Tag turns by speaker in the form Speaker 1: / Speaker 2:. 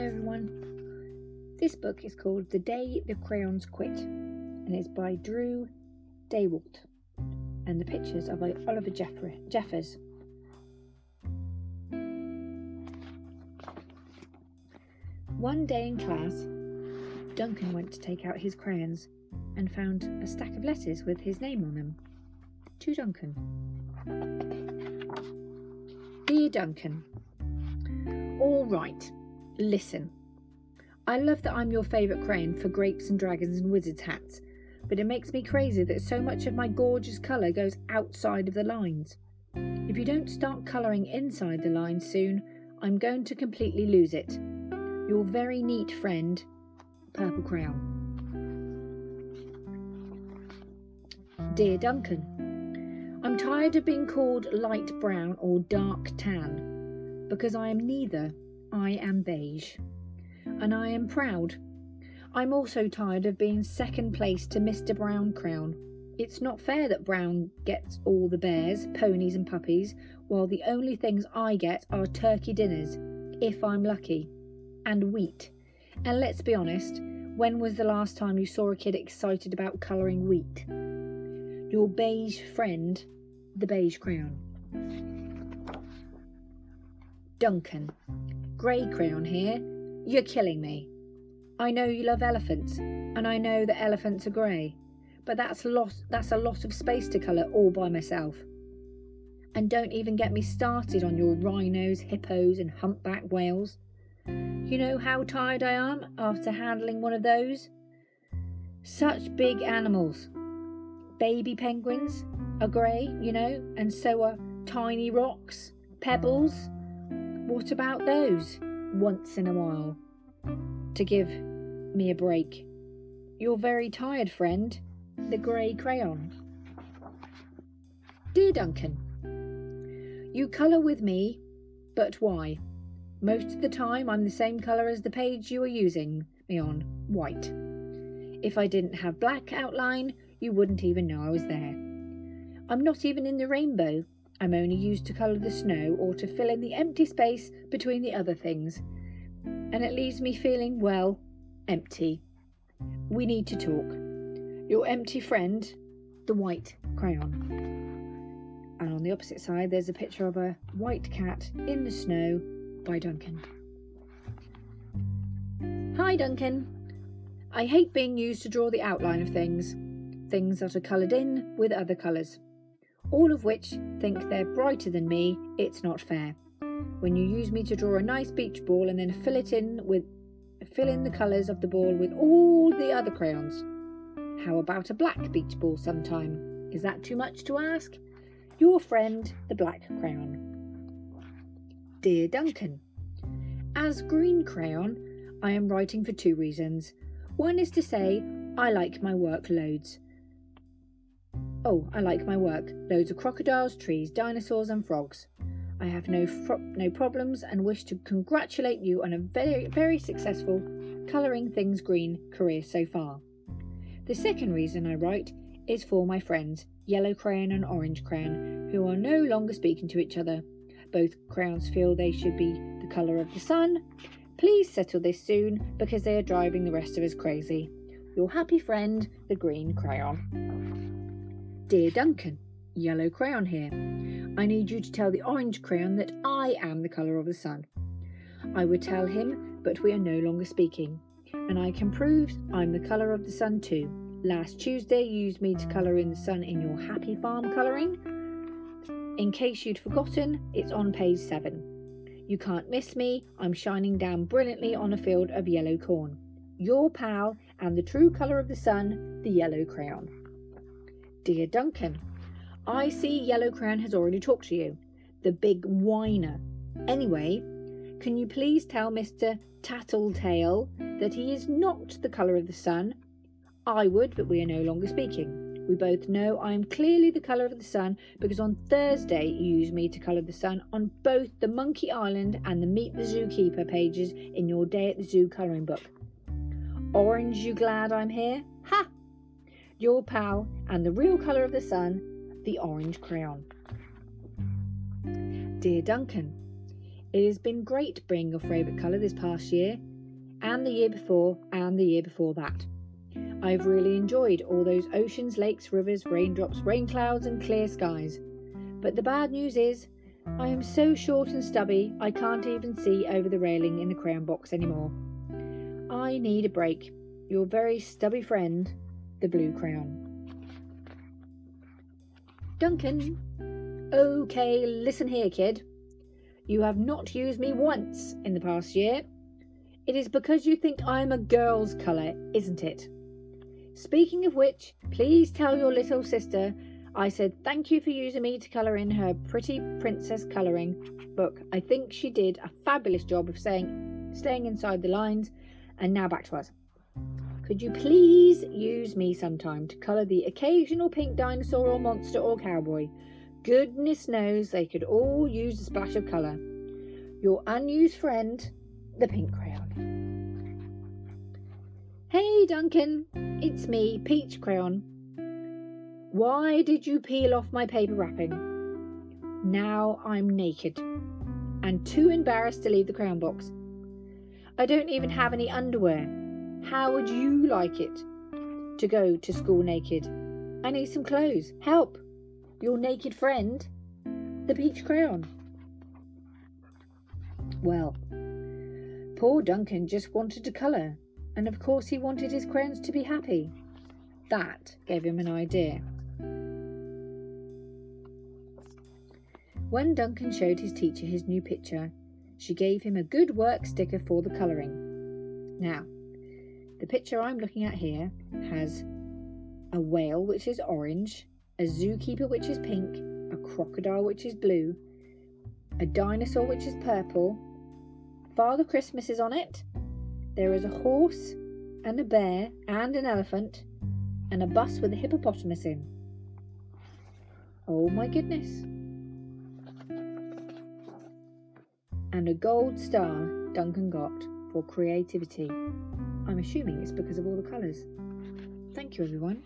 Speaker 1: Hello everyone. This book is called The Day the Crayons Quit and it's by Drew Daywalt and the pictures are by Oliver Jeffers. One day in class, Duncan went to take out his crayons and found a stack of letters with his name on them. To Duncan. Dear Duncan, All right, Listen, I love that I'm your favourite crayon for grapes and dragons and wizards' hats, but it makes me crazy that so much of my gorgeous colour goes outside of the lines. If you don't start colouring inside the lines soon, I'm going to completely lose it. Your very neat friend, Purple Crayon. Dear Duncan, I'm tired of being called light brown or dark tan because I am neither I am beige. And I am proud. I'm also tired of being second place to Mr. Brown Crown. It's not fair that Brown gets all the bears, ponies, and puppies, while the only things I get are turkey dinners, if I'm lucky, and wheat. And let's be honest, when was the last time you saw a kid excited about colouring wheat? Your beige friend, the beige crown. Duncan. Grey crayon here. You're killing me. I know you love elephants, and I know that elephants are grey, but that's a lot, that's a lot of space to colour all by myself. And don't even get me started on your rhinos, hippos, and humpback whales. You know how tired I am after handling one of those? Such big animals. Baby penguins are grey, you know, and so are tiny rocks, pebbles, what about those? Once in a while. To give me a break. You're very tired, friend. The grey crayon. Dear Duncan, You colour with me, but why? Most of the time I'm the same colour as the page you are using me on, white. If I didn't have black outline, you wouldn't even know I was there. I'm not even in the rainbow, I'm only used to colour the snow or to fill in the empty space between the other things. And it leaves me feeling, well, empty. We need to talk. Your empty friend, the white crayon. And on the opposite side, there's a picture of a white cat in the snow by Duncan. Hi, Duncan. I hate being used to draw the outline of things, things that are coloured in with other colours all of which think they're brighter than me, it's not fair. When you use me to draw a nice beach ball and then fill it in with fill in the colours of the ball with all the other crayons. How about a black beach ball sometime? Is that too much to ask? Your friend, the black crayon. Dear Duncan, As green crayon, I am writing for two reasons. One is to say I like my work loads. Oh, I like my work. Loads of crocodiles, trees, dinosaurs, and frogs. I have no fro- no problems and wish to congratulate you on a very very successful colouring things green career so far. The second reason I write is for my friends, Yellow Crayon and Orange Crayon, who are no longer speaking to each other. Both crayons feel they should be the colour of the sun. Please settle this soon because they are driving the rest of us crazy. Your happy friend, the green crayon. Dear Duncan, yellow crayon here. I need you to tell the orange crayon that I am the colour of the sun. I would tell him, but we are no longer speaking. And I can prove I'm the colour of the sun too. Last Tuesday, you used me to colour in the sun in your happy farm colouring. In case you'd forgotten, it's on page 7. You can't miss me, I'm shining down brilliantly on a field of yellow corn. Your pal and the true colour of the sun, the yellow crayon. Dear Duncan, I see Yellow Crown has already talked to you. The big whiner. Anyway, can you please tell Mr. Tattletale that he is not the colour of the sun? I would, but we are no longer speaking. We both know I am clearly the colour of the sun because on Thursday you used me to colour the sun on both the Monkey Island and the Meet the Zookeeper pages in your Day at the Zoo colouring book. Orange, you glad I'm here? Ha! Your pal, and the real colour of the sun, the orange crayon. Dear Duncan, it has been great being your favourite colour this past year. and the year before, and the year before that. I've really enjoyed all those oceans, lakes, rivers, raindrops, rain clouds, and clear skies. But the bad news is, I am so short and stubby I can't even see over the railing in the crayon box anymore. I need a break. Your very stubby friend, the blue crayon. Duncan. Okay, listen here, kid. You have not used me once in the past year. It is because you think I'm a girl's colour, isn't it? Speaking of which, please tell your little sister I said thank you for using me to colour in her pretty princess colouring book. I think she did a fabulous job of saying, staying inside the lines. And now back to us. Could you please use me sometime to colour the occasional pink dinosaur or monster or cowboy? Goodness knows they could all use a splash of colour. Your unused friend, the pink crayon. Hey Duncan, it's me, Peach Crayon. Why did you peel off my paper wrapping? Now I'm naked and too embarrassed to leave the crayon box. I don't even have any underwear. How would you like it to go to school naked? I need some clothes. Help! Your naked friend, the peach crayon. Well, poor Duncan just wanted to colour, and of course he wanted his crayons to be happy. That gave him an idea. When Duncan showed his teacher his new picture, she gave him a good work sticker for the colouring. Now, the picture I'm looking at here has a whale which is orange, a zookeeper which is pink, a crocodile which is blue, a dinosaur which is purple, Father Christmas is on it, there is a horse and a bear and an elephant, and a bus with a hippopotamus in. Oh my goodness. and a gold star Duncan got for creativity. I'm assuming it's because of all the colours. Thank you, everyone.